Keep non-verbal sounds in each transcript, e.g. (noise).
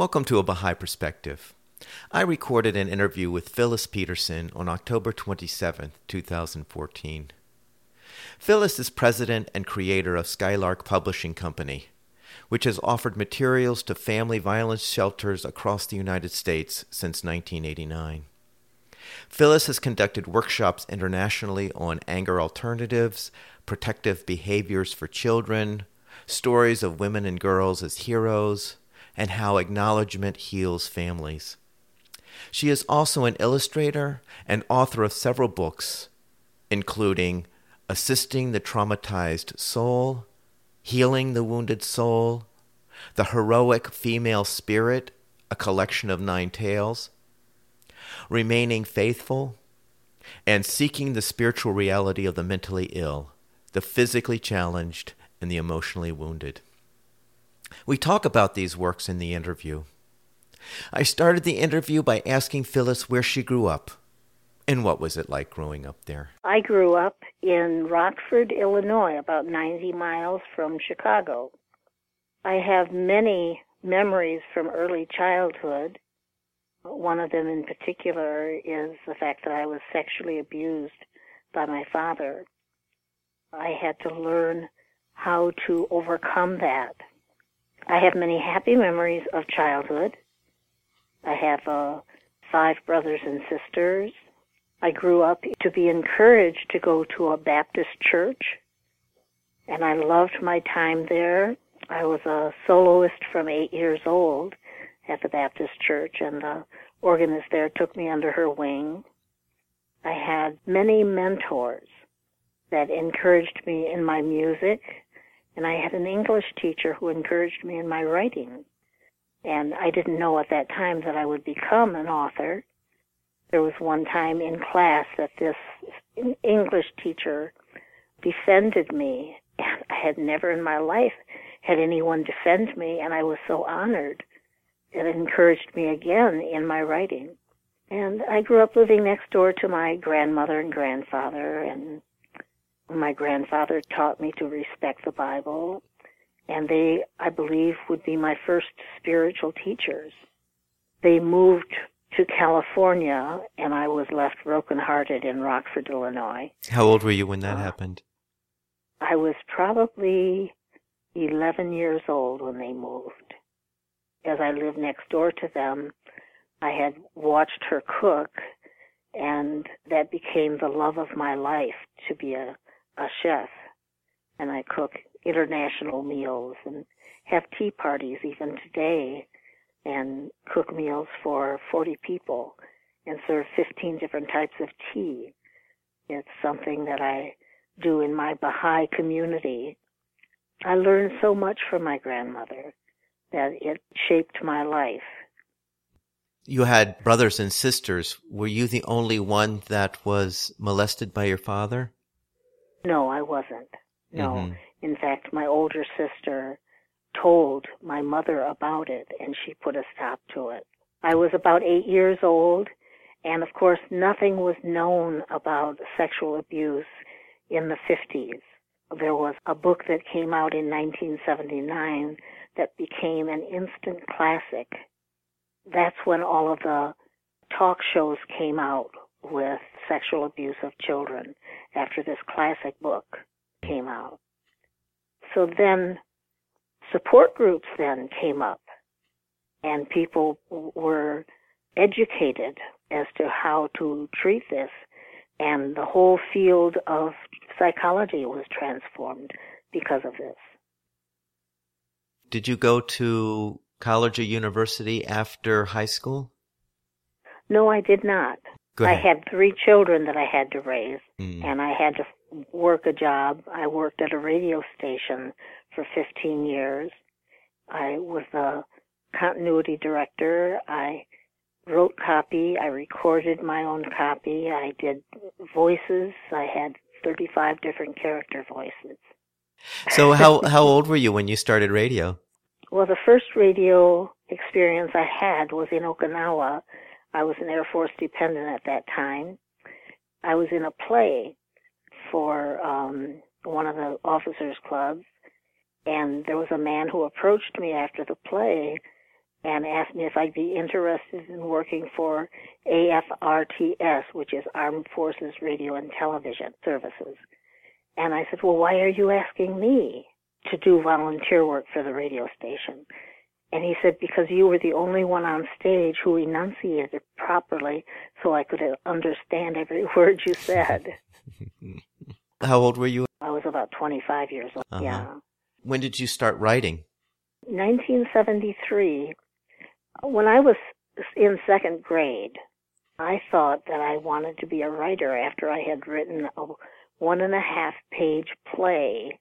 Welcome to A Baha'i Perspective. I recorded an interview with Phyllis Peterson on October 27, 2014. Phyllis is president and creator of Skylark Publishing Company, which has offered materials to family violence shelters across the United States since 1989. Phyllis has conducted workshops internationally on anger alternatives, protective behaviors for children, stories of women and girls as heroes, and how acknowledgement heals families. She is also an illustrator and author of several books, including Assisting the Traumatized Soul, Healing the Wounded Soul, The Heroic Female Spirit, a collection of nine tales, Remaining Faithful, and Seeking the Spiritual Reality of the Mentally Ill, the Physically Challenged, and the Emotionally Wounded. We talk about these works in the interview. I started the interview by asking Phyllis where she grew up and what was it like growing up there. I grew up in Rockford, Illinois, about 90 miles from Chicago. I have many memories from early childhood. One of them in particular is the fact that I was sexually abused by my father. I had to learn how to overcome that. I have many happy memories of childhood. I have uh, five brothers and sisters. I grew up to be encouraged to go to a Baptist church, and I loved my time there. I was a soloist from eight years old at the Baptist church, and the organist there took me under her wing. I had many mentors that encouraged me in my music, and I had an English teacher who encouraged me in my writing. And I didn't know at that time that I would become an author. There was one time in class that this English teacher defended me. And I had never in my life had anyone defend me, and I was so honored. It encouraged me again in my writing. And I grew up living next door to my grandmother and grandfather, and my grandfather taught me to respect the Bible and they, I believe, would be my first spiritual teachers. They moved to California, and I was left brokenhearted in Rockford, Illinois. How old were you when that uh, happened? I was probably 11 years old when they moved. As I lived next door to them, I had watched her cook, and that became the love of my life to be a, a chef. And I cook international meals and have tea parties even today and cook meals for 40 people and serve 15 different types of tea. It's something that I do in my Baha'i community. I learned so much from my grandmother that it shaped my life. You had brothers and sisters. Were you the only one that was molested by your father? No, I wasn't. No. Mm-hmm. In fact, my older sister told my mother about it and she put a stop to it. I was about eight years old and of course nothing was known about sexual abuse in the 50s. There was a book that came out in 1979 that became an instant classic. That's when all of the talk shows came out with sexual abuse of children after this classic book came out. So then support groups then came up and people were educated as to how to treat this and the whole field of psychology was transformed because of this. Did you go to college or university after high school? No, I did not. I had three children that I had to raise, mm. and I had to work a job. I worked at a radio station for 15 years. I was a continuity director. I wrote copy. I recorded my own copy. I did voices. I had 35 different character voices. So (laughs) how how old were you when you started radio? Well, the first radio experience I had was in Okinawa. I was an Air Force dependent at that time. I was in a play for um, one of the officers' clubs, and there was a man who approached me after the play and asked me if I'd be interested in working for AFRTS, which is Armed Forces Radio and Television Services. And I said, well, why are you asking me to do volunteer work for the radio station? And he said, because you were the only one on stage who enunciated properly so I could understand every (laughs) word you said. (laughs) How old were you? I was about 25 years old. Uh-huh. Yeah. When did you start writing? 1973. When I was in second grade, I thought that I wanted to be a writer after I had written a one and a half page play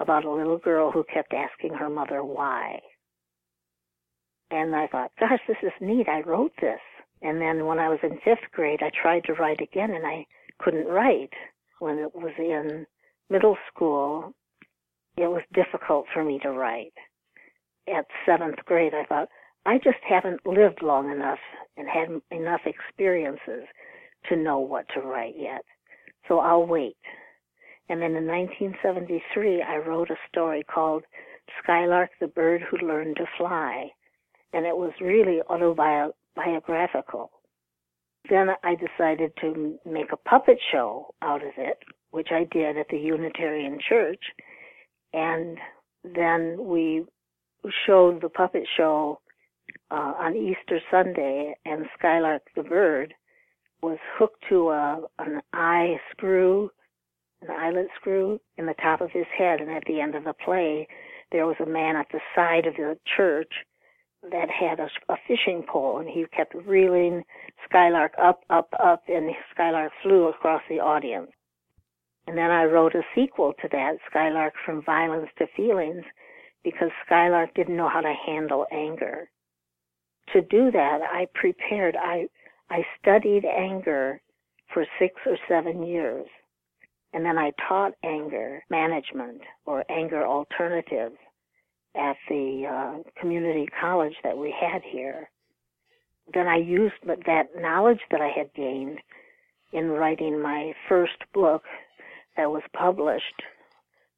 about a little girl who kept asking her mother why. And I thought, gosh, this is neat. I wrote this. And then when I was in fifth grade, I tried to write again and I couldn't write. When it was in middle school, it was difficult for me to write. At seventh grade, I thought, I just haven't lived long enough and had enough experiences to know what to write yet. So I'll wait. And then in 1973, I wrote a story called Skylark the Bird Who Learned to Fly. And it was really autobiographical. Then I decided to make a puppet show out of it, which I did at the Unitarian Church. And then we showed the puppet show uh, on Easter Sunday, and Skylark the bird was hooked to a, an eye screw, an eyelet screw in the top of his head. And at the end of the play, there was a man at the side of the church that had a, a fishing pole, and he kept reeling Skylark up, up, up, and Skylark flew across the audience. And then I wrote a sequel to that, Skylark from Violence to Feelings, because Skylark didn't know how to handle anger. To do that, I prepared, I, I studied anger for six or seven years. And then I taught anger management or anger alternatives at the uh, community college that we had here. Then I used that knowledge that I had gained in writing my first book that was published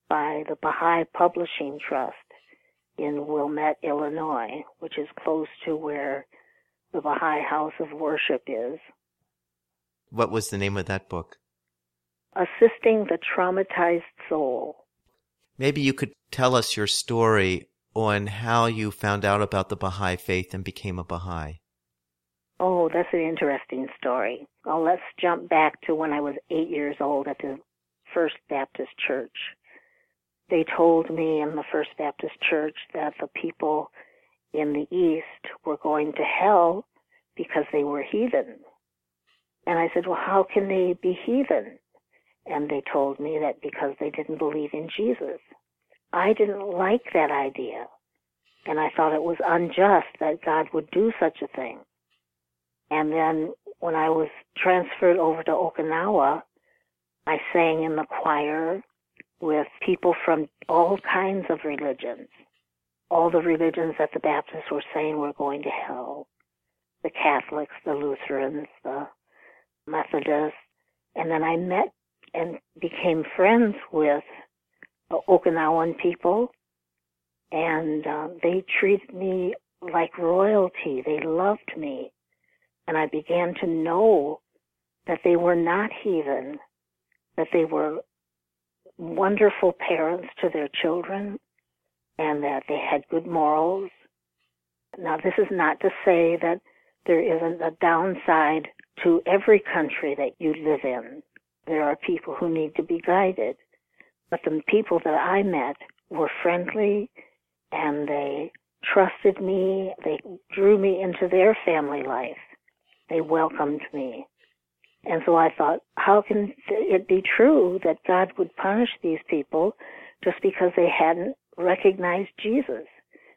by the Baha'i Publishing Trust in Wilmette, Illinois, which is close to where the Baha'i House of Worship is. What was the name of that book? Assisting the Traumatized Soul. Maybe you could tell us your story on how you found out about the Baha'i faith and became a Baha'i. Oh, that's an interesting story. Well, let's jump back to when I was eight years old at the First Baptist Church they told me in the First Baptist Church that the people in the East were going to hell because they were heathen. And I said, well, how can they be heathen? And they told me that because they didn't believe in Jesus. I didn't like that idea. And I thought it was unjust that God would do such a thing. And then when I was transferred over to Okinawa, I sang in the choir with people from all kinds of religions. All the religions that the Baptists were saying were going to hell. The Catholics, the Lutherans, the Methodists. And then I met and became friends with the Okinawan people. And uh, they treated me like royalty. They loved me. And I began to know that they were not heathen, that they were wonderful parents to their children and that they had good morals. Now, this is not to say that there isn't a downside to every country that you live in. There are people who need to be guided. But the people that I met were friendly and they trusted me. They drew me into their family life. They welcomed me. And so I thought, how can it be true that God would punish these people just because they hadn't recognized Jesus?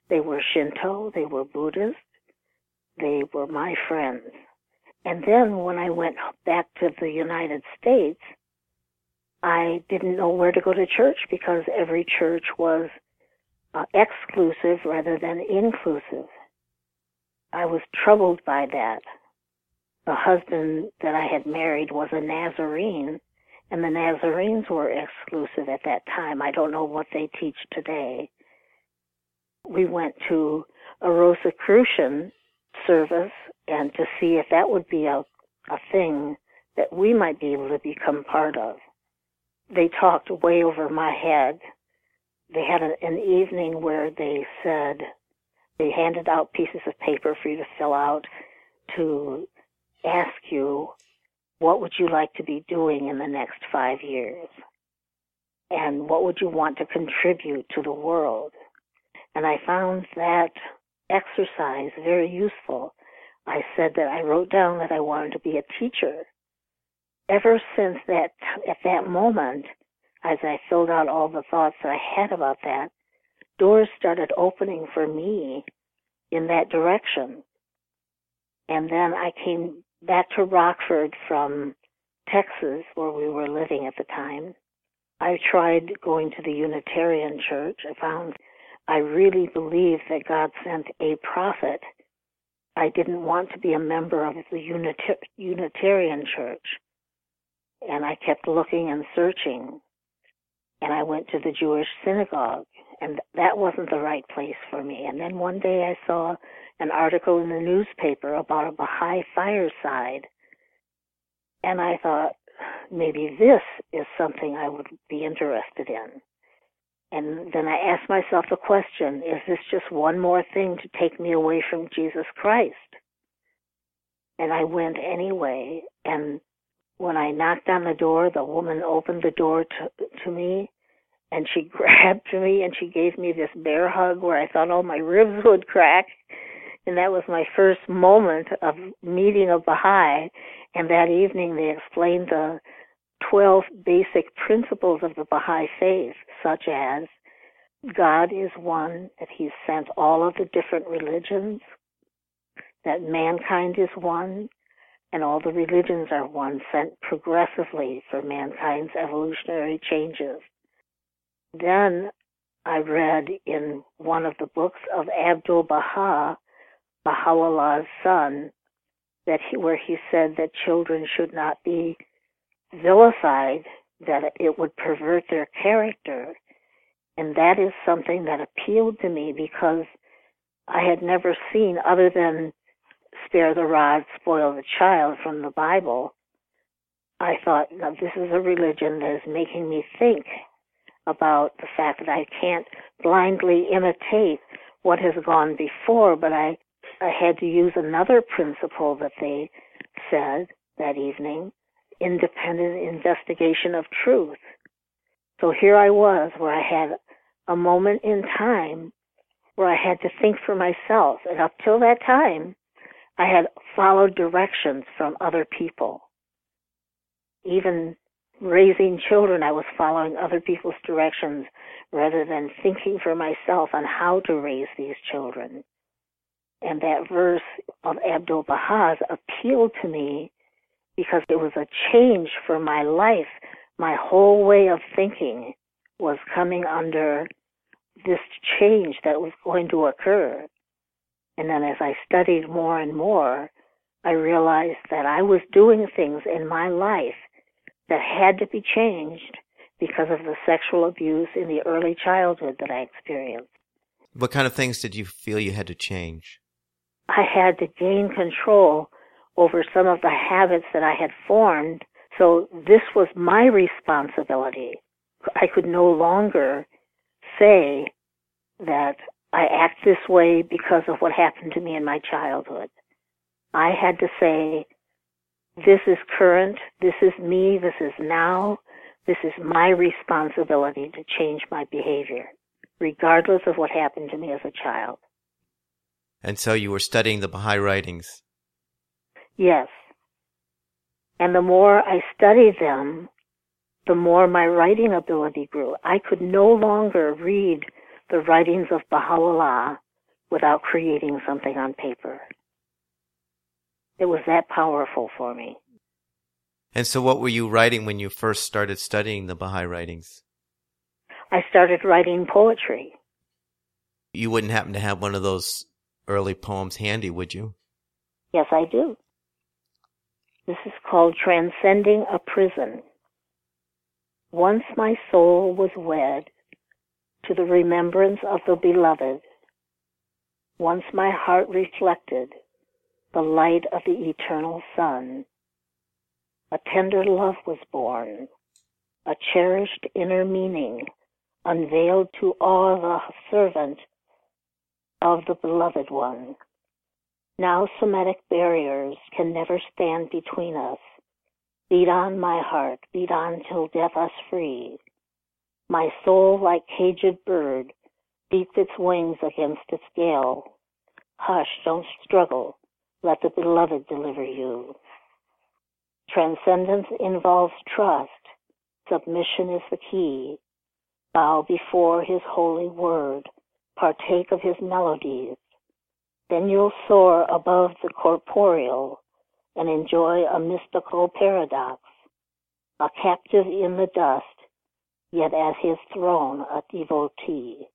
They were Shinto, they were Buddhist, they were my friends. And then when I went back to the United States, I didn't know where to go to church because every church was uh, exclusive rather than inclusive. I was troubled by that. The husband that I had married was a Nazarene, and the Nazarenes were exclusive at that time. I don't know what they teach today. We went to a Rosicrucian service and to see if that would be a, a thing that we might be able to become part of. They talked way over my head. They had an, an evening where they said, they handed out pieces of paper for you to fill out to ask you, what would you like to be doing in the next five years? And what would you want to contribute to the world? And I found that exercise very useful. I said that I wrote down that I wanted to be a teacher. Ever since that, at that moment, as I filled out all the thoughts that I had about that, doors started opening for me in that direction. And then I came back to Rockford from Texas, where we were living at the time. I tried going to the Unitarian Church. I found I really believed that God sent a prophet. I didn't want to be a member of the Unita- Unitarian Church. And I kept looking and searching. And I went to the Jewish synagogue and that wasn't the right place for me. And then one day I saw an article in the newspaper about a Baha'i fireside, and I thought maybe this is something I would be interested in. And then I asked myself the question, is this just one more thing to take me away from Jesus Christ? And I went anyway, and when I knocked on the door, the woman opened the door to, to me, and she (laughs) grabbed me and she gave me this bear hug where I thought all my ribs would crack. And that was my first moment of meeting a Baha'i. And that evening they explained the 12 basic principles of the Baha'i faith, such as God is one, that He's sent all of the different religions, that mankind is one, and all the religions are one, sent progressively for mankind's evolutionary changes. Then I read in one of the books of Abdul Baha, Baha'u'llah's son, that he, where he said that children should not be vilified, that it would pervert their character. And that is something that appealed to me because I had never seen other than spare the rod, spoil the child from the Bible. I thought, now this is a religion that is making me think about the fact that I can't blindly imitate what has gone before, but I, I had to use another principle that they said that evening, independent investigation of truth. So here I was where I had a moment in time where I had to think for myself. And up till that time, I had followed directions from other people. Even raising children, I was following other people's directions rather than thinking for myself on how to raise these children. And that verse of Abdul Baha's appealed to me because it was a change for my life. My whole way of thinking was coming under this change that was going to occur. And then as I studied more and more, I realized that I was doing things in my life that had to be changed because of the sexual abuse in the early childhood that I experienced. What kind of things did you feel you had to change? I had to gain control over some of the habits that I had formed. So this was my responsibility. I could no longer say that I act this way because of what happened to me in my childhood. I had to say, this is current, this is me, this is now, this is my responsibility to change my behavior, regardless of what happened to me as a child. And so you were studying the Baha'i writings? Yes. And the more I studied them, the more my writing ability grew. I could no longer read the writings of Baha'u'llah without creating something on paper. It was that powerful for me. And so, what were you writing when you first started studying the Baha'i writings? I started writing poetry. You wouldn't happen to have one of those early poems handy, would you? Yes, I do. This is called Transcending a Prison. Once my soul was wed to the remembrance of the beloved. Once my heart reflected the light of the eternal sun. A tender love was born, a cherished inner meaning unveiled to all the servant of the beloved one. Now Semitic barriers can never stand between us. Beat on my heart, beat on till death us free. My soul, like caged bird, beats its wings against its gale. Hush, don't struggle. Let the beloved deliver you. Transcendence involves trust. Submission is the key. Bow before his holy word. Partake of his melodies. Then you'll soar above the corporeal and enjoy a mystical paradox. A captive in the dust, yet at his throne a devotee.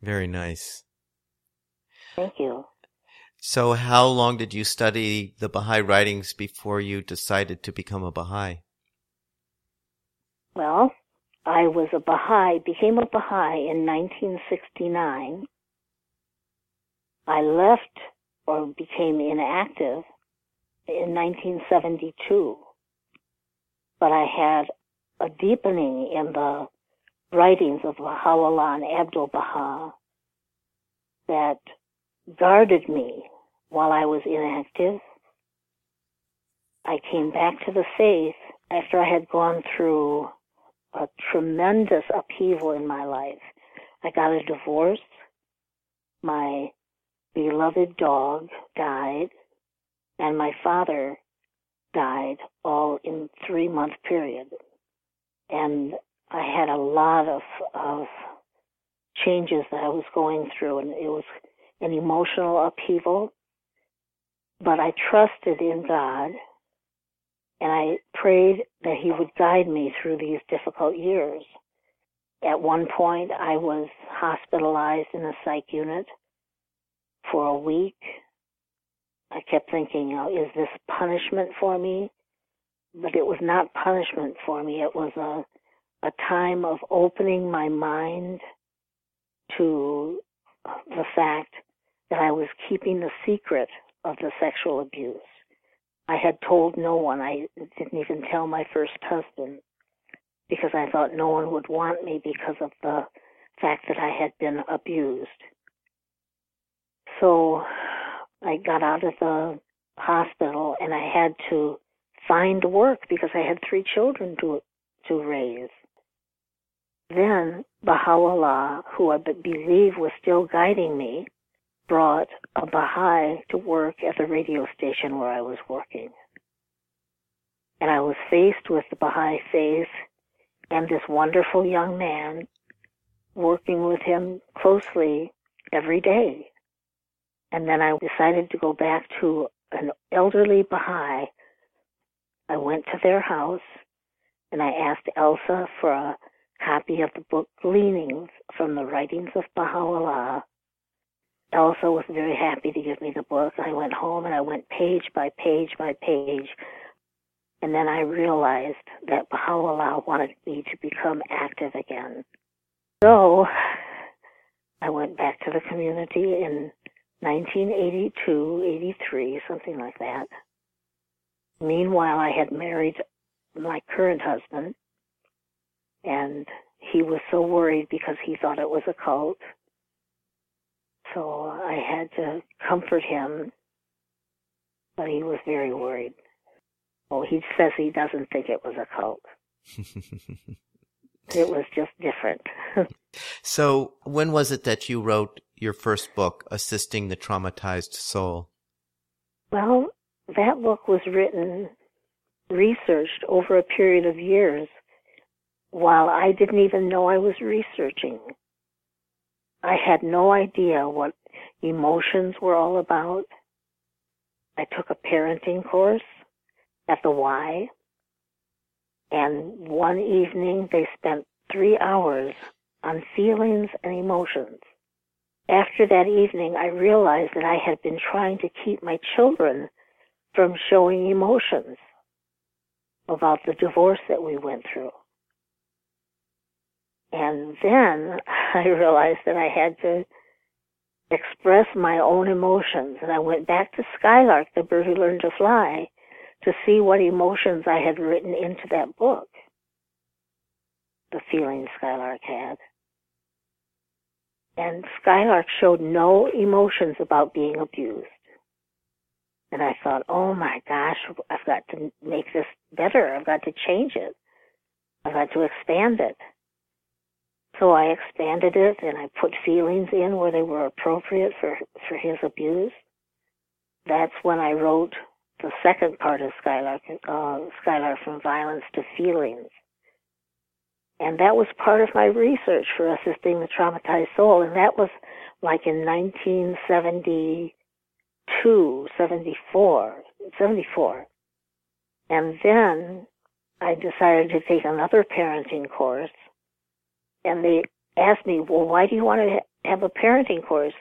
Very nice. Thank you. So, how long did you study the Baha'i writings before you decided to become a Baha'i? Well, I was a Baha'i, became a Baha'i in 1969. I left or became inactive in 1972. But I had a deepening in the writings of Baha'u'llah and Abdul Baha that guarded me while I was inactive. I came back to the faith after I had gone through a tremendous upheaval in my life. I got a divorce. My beloved dog died and my father died all in three month period. And I had a lot of, of changes that I was going through and it was an emotional upheaval. But I trusted in God and I prayed that He would guide me through these difficult years. At one point, I was hospitalized in a psych unit for a week. I kept thinking, know, is this punishment for me? But it was not punishment for me. It was a a time of opening my mind to the fact that I was keeping the secret of the sexual abuse. I had told no one. I didn't even tell my first husband because I thought no one would want me because of the fact that I had been abused. So I got out of the hospital and I had to find work because I had three children to to raise. Then Baha'u'llah, who I believe was still guiding me, brought a Baha'i to work at the radio station where I was working. And I was faced with the Baha'i faith and this wonderful young man working with him closely every day. And then I decided to go back to an elderly Baha'i. I went to their house and I asked Elsa for a copy of the book Gleanings from the Writings of Baha'u'llah. Elsa was very happy to give me the book. I went home and I went page by page by page. And then I realized that Baha'u'llah wanted me to become active again. So I went back to the community in 1982, 83, something like that. Meanwhile, I had married my current husband, and he was so worried because he thought it was a cult. So I had to comfort him, but he was very worried. Well, he says he doesn't think it was a cult. (laughs) it was just different. (laughs) so, when was it that you wrote your first book, Assisting the Traumatized Soul? Well, that book was written, researched over a period of years while I didn't even know I was researching. I had no idea what emotions were all about. I took a parenting course at the Y, and one evening they spent three hours on feelings and emotions. After that evening, I realized that I had been trying to keep my children from showing emotions about the divorce that we went through. And then (laughs) I realized that I had to express my own emotions. And I went back to Skylark, the bird who learned to fly, to see what emotions I had written into that book. The feelings Skylark had. And Skylark showed no emotions about being abused. And I thought, oh my gosh, I've got to make this better. I've got to change it. I've got to expand it. So I expanded it and I put feelings in where they were appropriate for, for his abuse. That's when I wrote the second part of Skylark, uh, Skylark from Violence to Feelings. And that was part of my research for assisting the traumatized soul. And that was like in 1972, 74, 74. And then I decided to take another parenting course and they asked me, well, why do you want to have a parenting course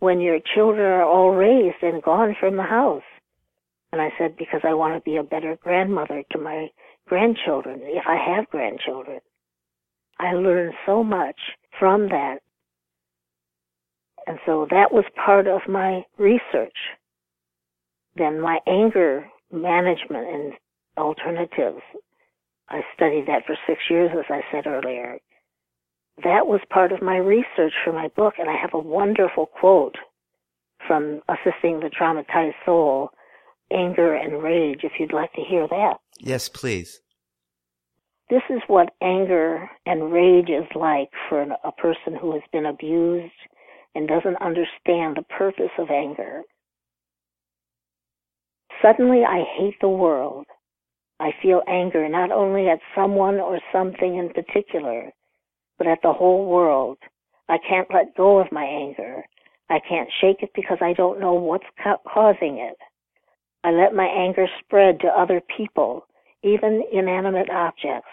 when your children are all raised and gone from the house? And I said, because I want to be a better grandmother to my grandchildren, if I have grandchildren. I learned so much from that. And so that was part of my research. Then my anger management and alternatives. I studied that for six years, as I said earlier that was part of my research for my book, and I have a wonderful quote from Assisting the Traumatized Soul, Anger and Rage, if you'd like to hear that. Yes, please. This is what anger and rage is like for a person who has been abused and doesn't understand the purpose of anger. Suddenly, I hate the world. I feel anger not only at someone or something in particular, but at the whole world. I can't let go of my anger. I can't shake it because I don't know what's ca- causing it. I let my anger spread to other people, even inanimate objects.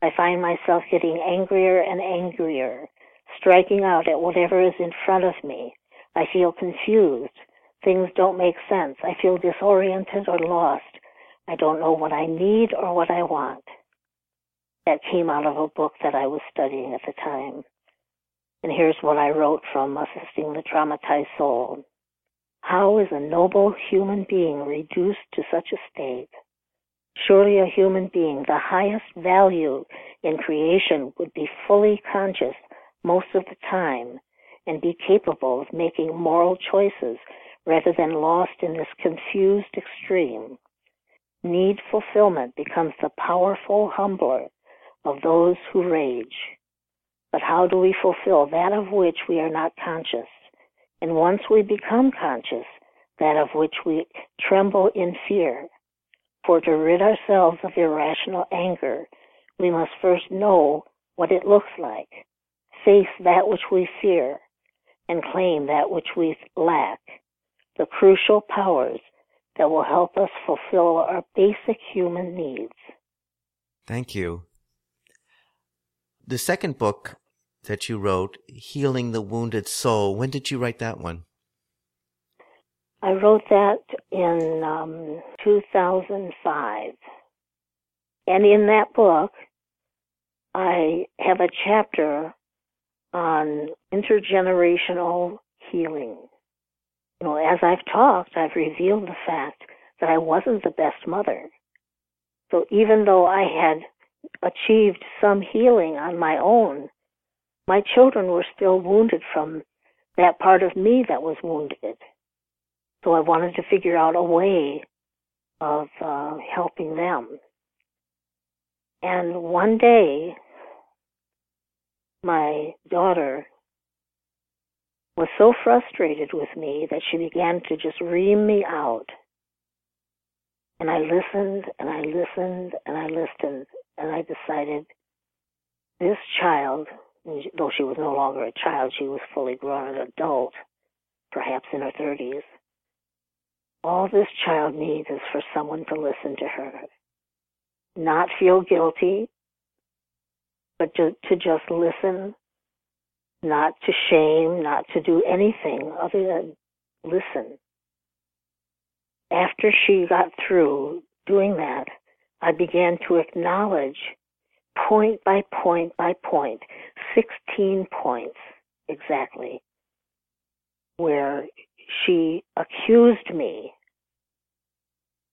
I find myself getting angrier and angrier, striking out at whatever is in front of me. I feel confused. Things don't make sense. I feel disoriented or lost. I don't know what I need or what I want that came out of a book that I was studying at the time. And here's what I wrote from Assisting the Traumatized Soul. How is a noble human being reduced to such a state? Surely a human being, the highest value in creation, would be fully conscious most of the time and be capable of making moral choices rather than lost in this confused extreme. Need fulfillment becomes the powerful humbler of those who rage. But how do we fulfill that of which we are not conscious? And once we become conscious, that of which we tremble in fear. For to rid ourselves of irrational anger, we must first know what it looks like, face that which we fear, and claim that which we lack, the crucial powers that will help us fulfill our basic human needs. Thank you. The second book that you wrote, Healing the Wounded Soul, when did you write that one? I wrote that in um, 2005. And in that book, I have a chapter on intergenerational healing. You know, as I've talked, I've revealed the fact that I wasn't the best mother. So even though I had achieved some healing on my own, my children were still wounded from that part of me that was wounded. So I wanted to figure out a way of uh, helping them. And one day, my daughter was so frustrated with me that she began to just ream me out. And I listened and I listened and I listened and I decided this child, though she was no longer a child, she was fully grown an adult, perhaps in her 30s. All this child needs is for someone to listen to her, not feel guilty, but to, to just listen, not to shame, not to do anything other than listen. After she got through doing that, I began to acknowledge point by point by point, 16 points exactly, where she accused me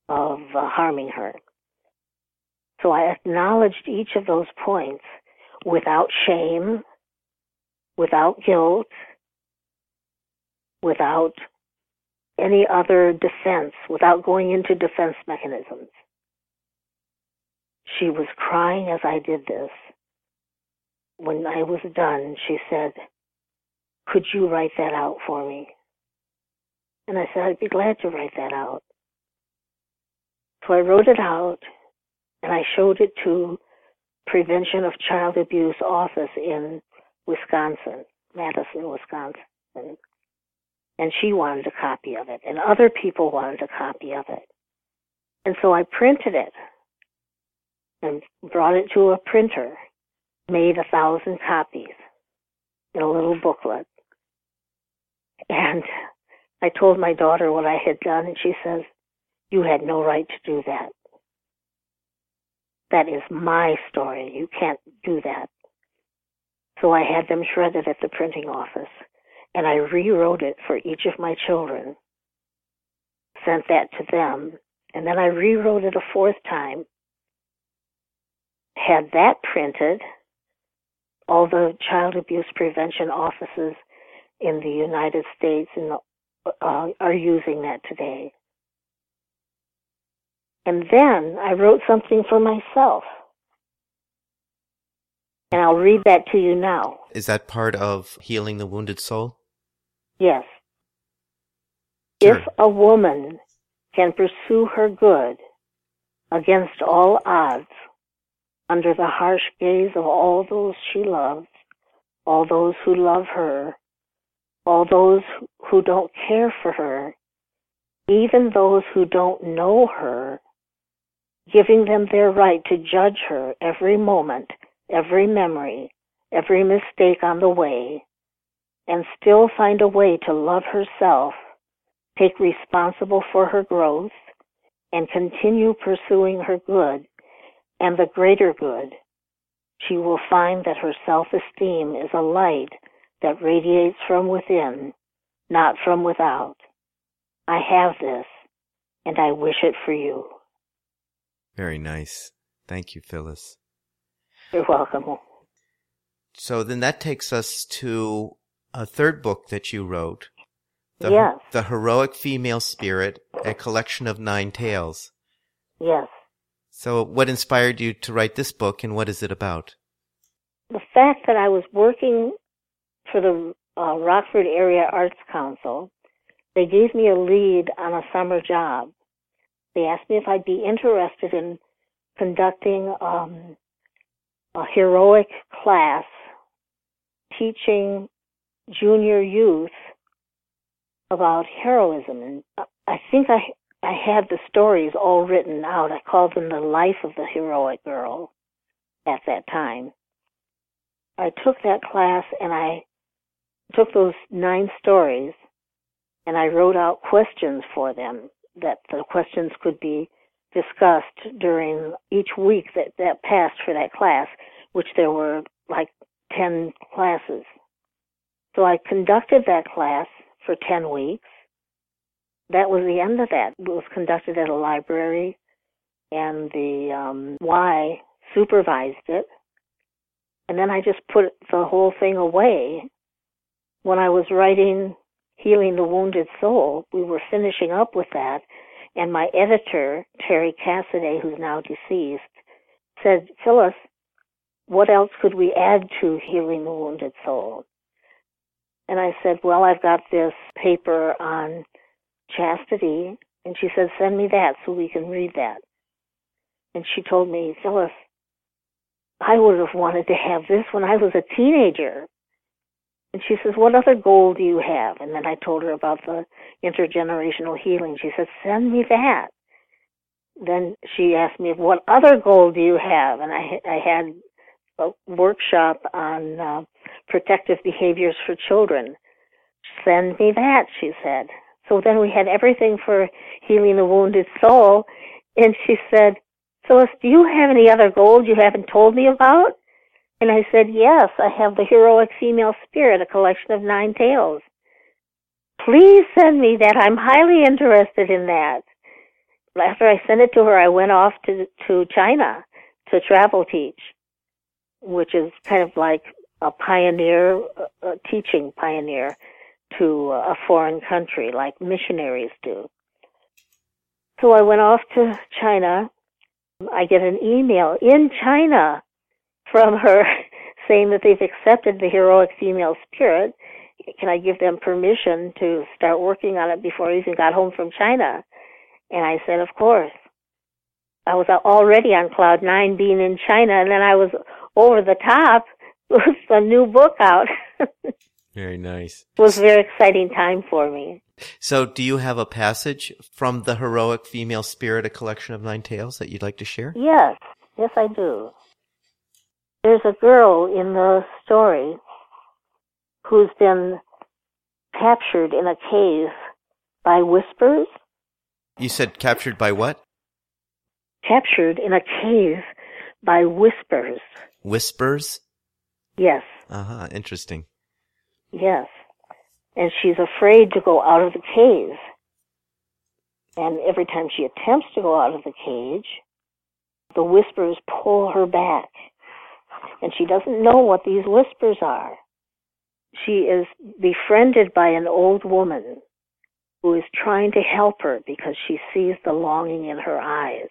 of uh, harming her. So I acknowledged each of those points without shame, without guilt, without any other defense, without going into defense mechanisms. She was crying as I did this. When I was done, she said, Could you write that out for me? And I said, I'd be glad to write that out. So I wrote it out and I showed it to Prevention of Child Abuse office in Wisconsin, Madison, Wisconsin. And she wanted a copy of it and other people wanted a copy of it. And so I printed it and brought it to a printer, made a thousand copies in a little booklet. And I told my daughter what I had done, and she says, You had no right to do that. That is my story. You can't do that. So I had them shredded at the printing office, and I rewrote it for each of my children, sent that to them, and then I rewrote it a fourth time had that printed, all the child abuse prevention offices in the United States in the, uh, are using that today. And then I wrote something for myself. And I'll read that to you now. Is that part of Healing the Wounded Soul? Yes. Sure. If a woman can pursue her good against all odds, under the harsh gaze of all those she loves, all those who love her, all those who don't care for her, even those who don't know her, giving them their right to judge her every moment, every memory, every mistake on the way, and still find a way to love herself, take responsible for her growth, and continue pursuing her good and the greater good, she will find that her self-esteem is a light that radiates from within, not from without. I have this, and I wish it for you. Very nice. Thank you, Phyllis. You're welcome. So then that takes us to a third book that you wrote. The, yes. The Heroic Female Spirit, a collection of nine tales. Yes. So, what inspired you to write this book and what is it about? The fact that I was working for the uh, Rockford Area Arts Council, they gave me a lead on a summer job. They asked me if I'd be interested in conducting um, a heroic class teaching junior youth about heroism. And I think I I had the stories all written out. I called them the life of the heroic girl at that time. I took that class and I took those nine stories and I wrote out questions for them that the questions could be discussed during each week that, that passed for that class, which there were like 10 classes. So I conducted that class for 10 weeks that was the end of that. It was conducted at a library, and the um, Y supervised it. And then I just put the whole thing away. When I was writing Healing the Wounded Soul, we were finishing up with that, and my editor, Terry Cassidy, who's now deceased, said, Phyllis, what else could we add to Healing the Wounded Soul? And I said, well, I've got this paper on chastity, and she said, send me that so we can read that. And she told me, Phyllis, I would have wanted to have this when I was a teenager. And she says, What other goal do you have? And then I told her about the intergenerational healing. She said, Send me that. Then she asked me, What other goal do you have? And I, I had a workshop on uh, protective behaviors for children. Send me that, she said. So then we had everything for healing the wounded soul. And she said, Phyllis, do you have any other goals you haven't told me about? And I said, Yes, I have the heroic female spirit, a collection of nine tales. Please send me that. I'm highly interested in that. After I sent it to her, I went off to, to China to travel teach, which is kind of like a pioneer, a teaching pioneer to a foreign country like missionaries do. So I went off to China. I get an email in China from her (laughs) saying that they've accepted the heroic female spirit. Can I give them permission to start working on it before I even got home from China? And I said, of course. I was already on cloud nine being in China, and then I was over the top (laughs) with a new book out. (laughs) very nice. It was a very exciting time for me. So, do you have a passage from the heroic female spirit, a collection of nine tales that you'd like to share? Yes, yes, I do. There's a girl in the story who's been captured in a cave by whispers. You said captured by what? Captured in a cave by whispers. Whispers? Yes. Uh huh. Interesting. Yes. And she's afraid to go out of the cave. And every time she attempts to go out of the cage, the whispers pull her back and she doesn't know what these whispers are. She is befriended by an old woman who is trying to help her because she sees the longing in her eyes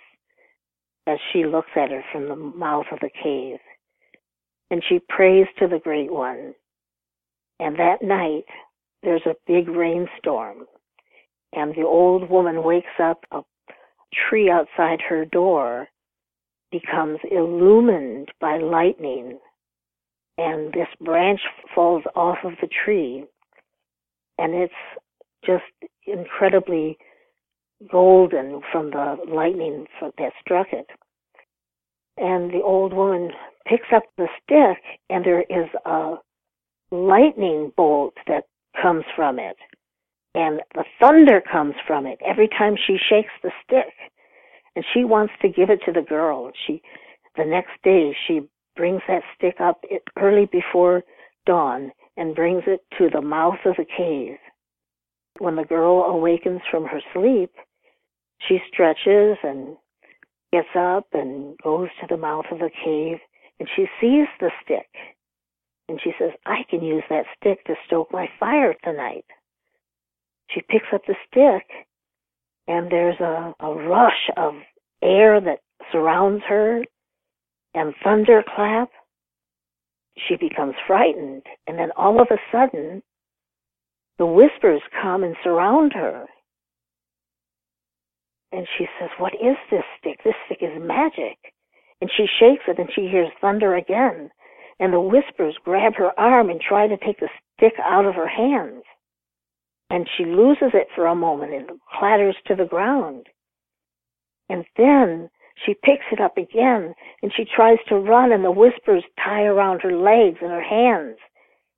as she looks at her from the mouth of the cave. And she prays to the Great One. And that night, there's a big rainstorm. And the old woman wakes up, a tree outside her door becomes illumined by lightning and this branch falls off of the tree and it's just incredibly golden from the lightning that struck it. And the old woman picks up the stick and there is a lightning bolt that comes from it. And the thunder comes from it every time she shakes the stick and she wants to give it to the girl. She, the next day, she brings that stick up early before dawn and brings it to the mouth of the cave. When the girl awakens from her sleep, she stretches and gets up and goes to the mouth of the cave and she sees the stick. And she says, I can use that stick to stoke my fire tonight. She picks up the stick and there's a, a rush of air that surrounds her and thunderclap. She becomes frightened, and then all of a sudden, the whispers come and surround her. And she says, What is this stick? This stick is magic. And she shakes it and she hears thunder again. And the whispers grab her arm and try to take the stick out of her hands and she loses it for a moment and clatters to the ground. And then she picks it up again and she tries to run and the whispers tie around her legs and her hands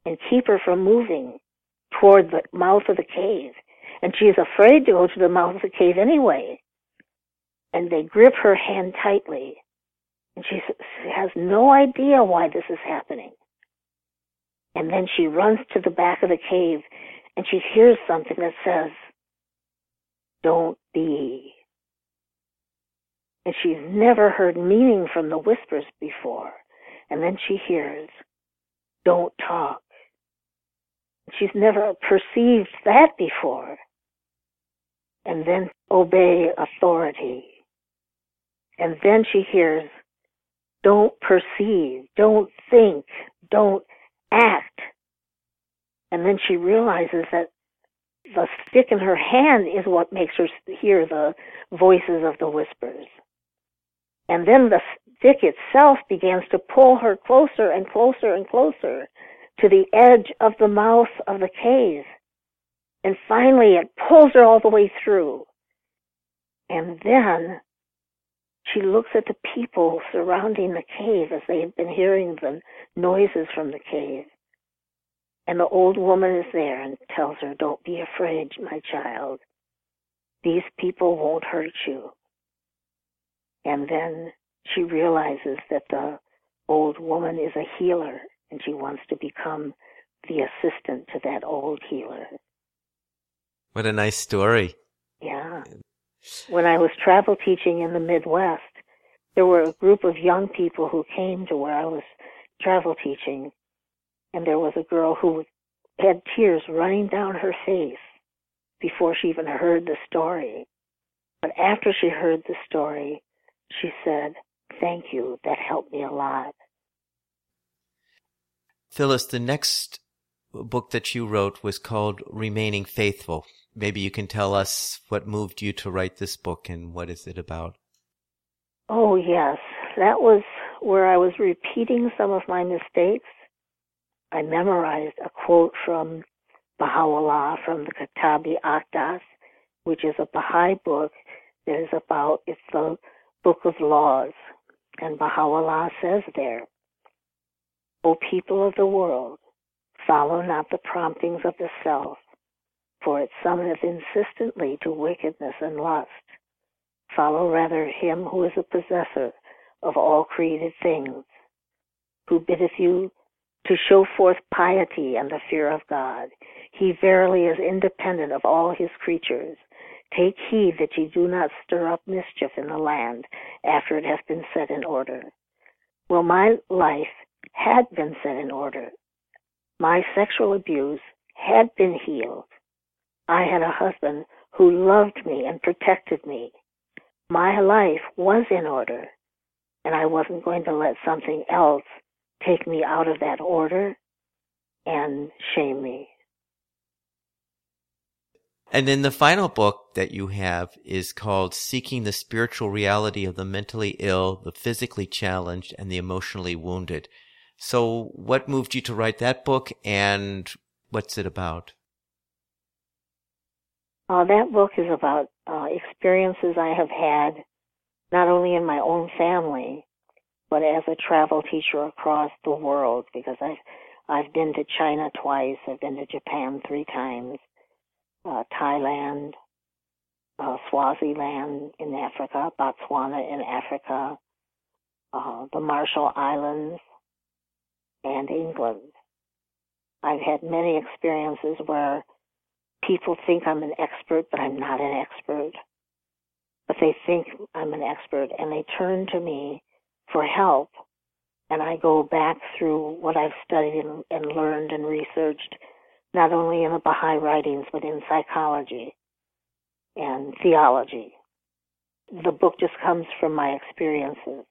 and keep her from moving toward the mouth of the cave. And she is afraid to go to the mouth of the cave anyway. And they grip her hand tightly. And she has no idea why this is happening. And then she runs to the back of the cave and she hears something that says, Don't be. And she's never heard meaning from the whispers before. And then she hears, Don't talk. She's never perceived that before. And then obey authority. And then she hears, don't perceive, don't think, don't act. And then she realizes that the stick in her hand is what makes her hear the voices of the whispers. And then the stick itself begins to pull her closer and closer and closer to the edge of the mouth of the cave. And finally, it pulls her all the way through. And then she looks at the people surrounding the cave as they have been hearing the noises from the cave. And the old woman is there and tells her, Don't be afraid, my child. These people won't hurt you. And then she realizes that the old woman is a healer and she wants to become the assistant to that old healer. What a nice story. Yeah. When I was travel teaching in the Midwest, there were a group of young people who came to where I was travel teaching, and there was a girl who had tears running down her face before she even heard the story. But after she heard the story, she said, Thank you, that helped me a lot. Phyllis, the next book that you wrote was called Remaining Faithful. Maybe you can tell us what moved you to write this book and what is it about? Oh, yes. That was where I was repeating some of my mistakes. I memorized a quote from Baha'u'llah from the Kitab Aqdas, which is a Baha'i book that is about, it's the book of laws. And Baha'u'llah says there, O people of the world, follow not the promptings of the self, for it summoneth insistently to wickedness and lust. Follow rather him who is a possessor of all created things, who biddeth you to show forth piety and the fear of God. He verily is independent of all his creatures. Take heed that ye do not stir up mischief in the land after it hath been set in order. Well, my life had been set in order. My sexual abuse had been healed. I had a husband who loved me and protected me. My life was in order, and I wasn't going to let something else take me out of that order and shame me. And then the final book that you have is called Seeking the Spiritual Reality of the Mentally Ill, the Physically Challenged, and the Emotionally Wounded. So, what moved you to write that book and what's it about? Uh, that book is about uh, experiences I have had not only in my own family, but as a travel teacher across the world because I've I've been to China twice, I've been to Japan three times, uh, Thailand, uh, Swaziland in Africa, Botswana in Africa, uh, the Marshall Islands, and England. I've had many experiences where people think I'm an expert, but I'm not an expert. But they think I'm an expert and they turn to me for help. And I go back through what I've studied and, and learned and researched, not only in the Baha'i writings, but in psychology and theology. The book just comes from my experiences.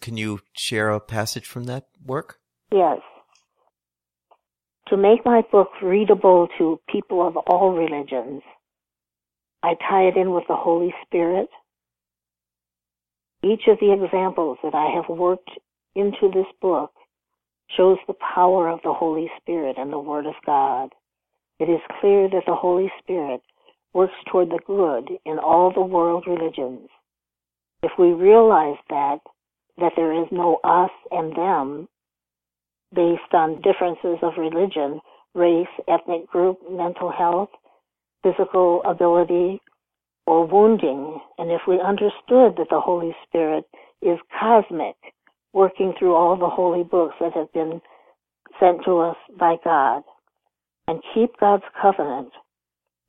Can you share a passage from that work? Yes. To make my book readable to people of all religions, I tie it in with the Holy Spirit each of the examples that I have worked into this book shows the power of the Holy Spirit and the Word of God. It is clear that the Holy Spirit works toward the good in all the world religions. If we realize that, that there is no us and them based on differences of religion, race, ethnic group, mental health, physical ability, or wounding, and if we understood that the Holy Spirit is cosmic, working through all the holy books that have been sent to us by God, and keep God's covenant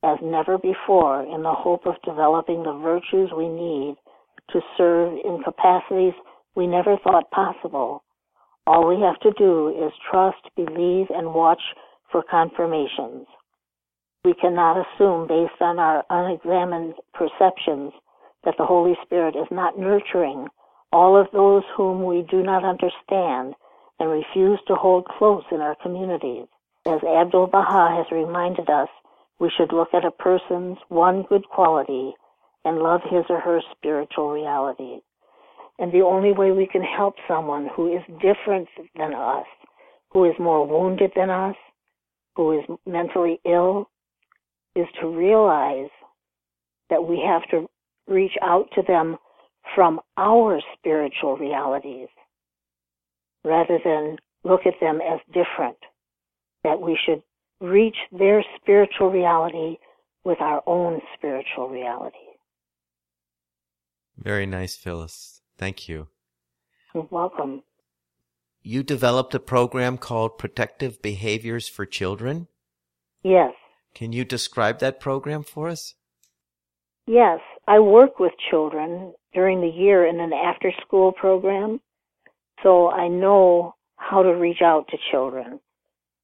as never before in the hope of developing the virtues we need to serve in capacities we never thought possible. All we have to do is trust, believe, and watch for confirmations. We cannot assume, based on our unexamined perceptions, that the Holy Spirit is not nurturing all of those whom we do not understand and refuse to hold close in our communities. As Abdul Baha has reminded us, we should look at a person's one good quality and love his or her spiritual reality. And the only way we can help someone who is different than us, who is more wounded than us, who is mentally ill, is to realize that we have to reach out to them from our spiritual realities rather than look at them as different. That we should reach their spiritual reality with our own spiritual reality. Very nice, Phyllis. Thank you. You're welcome. You developed a program called Protective Behaviors for Children? Yes. Can you describe that program for us? Yes. I work with children during the year in an after school program, so I know how to reach out to children.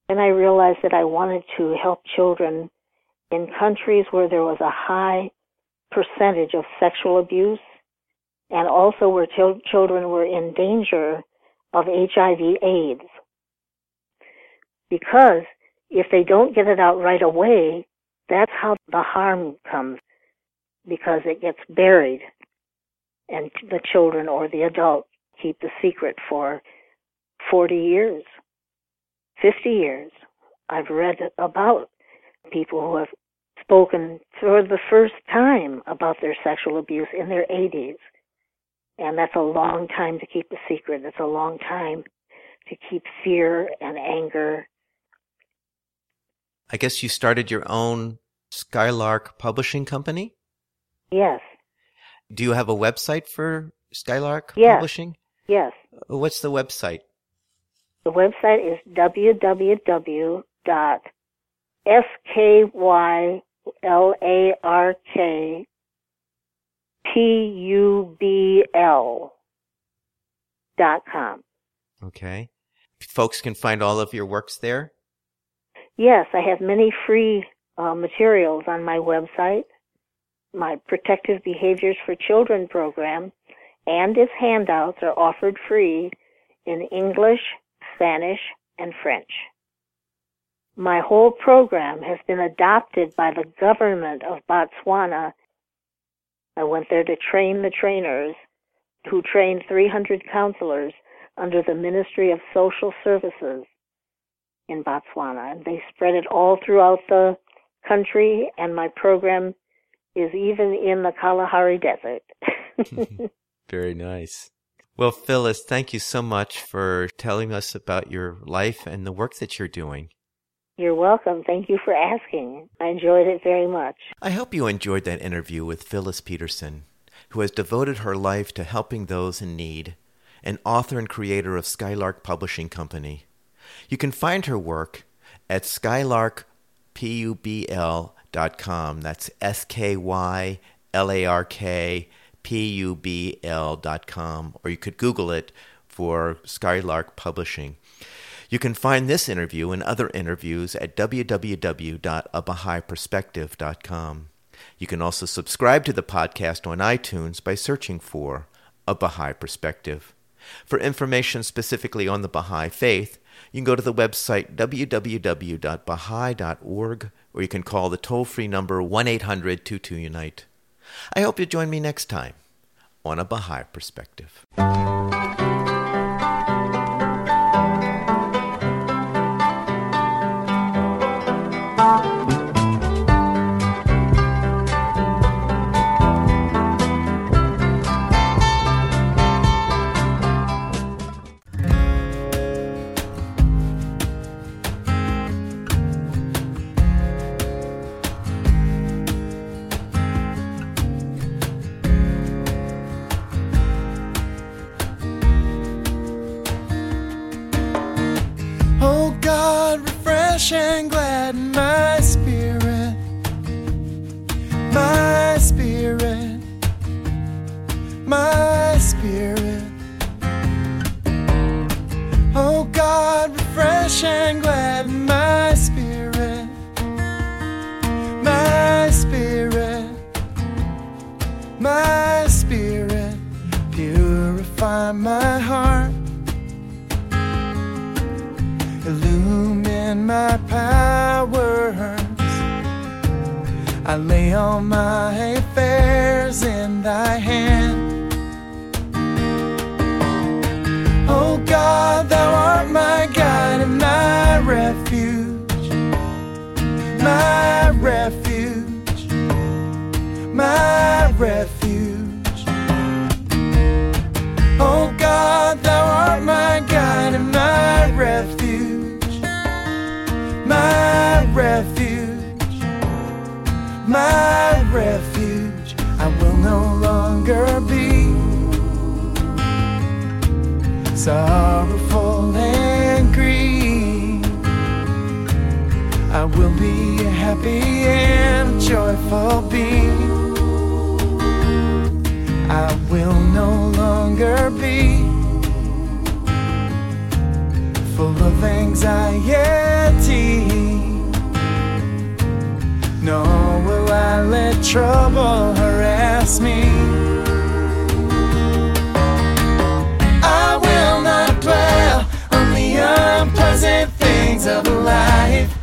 And I realized that I wanted to help children in countries where there was a high percentage of sexual abuse and also where ch- children were in danger of HIV AIDS. Because if they don't get it out right away, that's how the harm comes because it gets buried and the children or the adult keep the secret for 40 years, 50 years. I've read about people who have spoken for the first time about their sexual abuse in their 80s. And that's a long time to keep a secret. It's a long time to keep fear and anger. I guess you started your own Skylark publishing company? Yes. Do you have a website for Skylark yes. Publishing? Yes. What's the website? The website is www.skylark dot com. Okay. Folks can find all of your works there? Yes, I have many free uh, materials on my website. My Protective Behaviors for Children program and its handouts are offered free in English, Spanish, and French. My whole program has been adopted by the government of Botswana. I went there to train the trainers who trained 300 counselors under the Ministry of Social Services in Botswana. And they spread it all throughout the country, and my program is even in the Kalahari Desert. (laughs) (laughs) Very nice. Well, Phyllis, thank you so much for telling us about your life and the work that you're doing. You're welcome. Thank you for asking. I enjoyed it very much. I hope you enjoyed that interview with Phyllis Peterson, who has devoted her life to helping those in need, an author and creator of Skylark Publishing Company. You can find her work at skylarkpubl.com. That's S K Y L A R K publ.com, or you could Google it for Skylark Publishing. You can find this interview and other interviews at www.abahaiperspective.com. You can also subscribe to the podcast on iTunes by searching for A Baha'i Perspective. For information specifically on the Baha'i Faith, you can go to the website www.baha'i.org or you can call the toll free number 1 800 22 Unite. I hope you join me next time on a Baha'i perspective. Happy and joyful being. I will no longer be full of anxiety. Nor will I let trouble harass me. I will not dwell on the unpleasant things of life.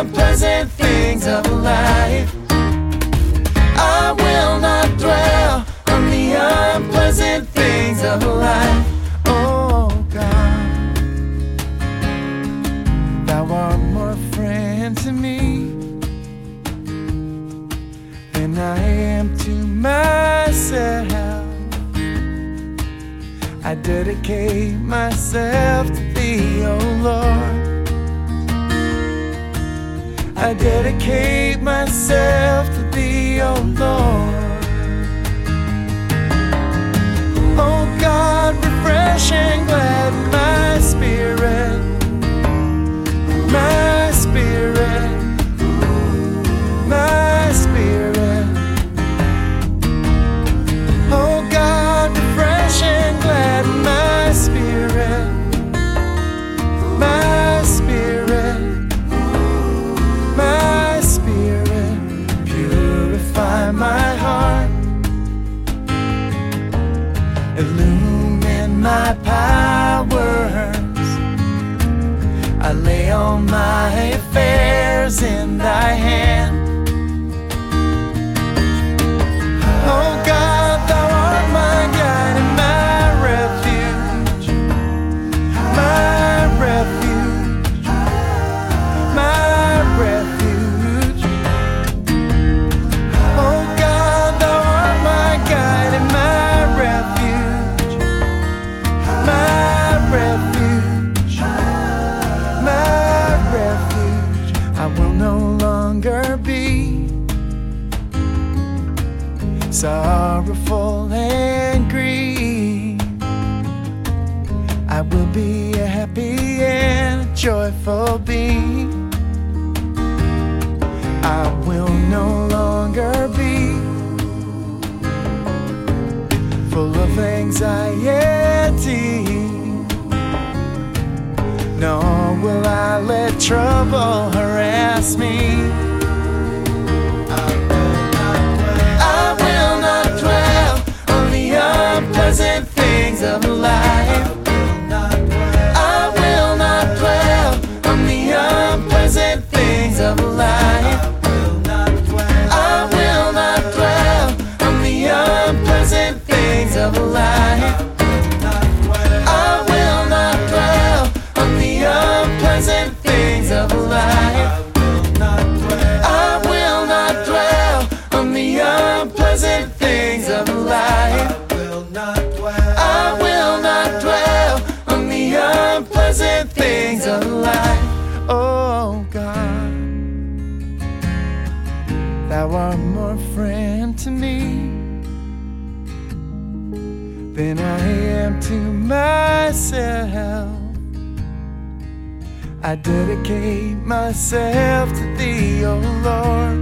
Unpleasant things of life. I will not dwell on the unpleasant things of life. Oh God, Thou art more friend to me than I am to myself. I dedicate myself to Thee, O Lord. I dedicate myself to Thee, O Lord. Oh God, refresh and gladden my spirit, my spirit, my powers. I lay all my affairs in Thy hand. Than I am to myself. I dedicate myself to Thee, O Lord.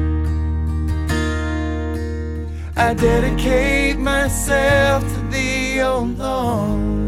I dedicate myself to Thee, O Lord.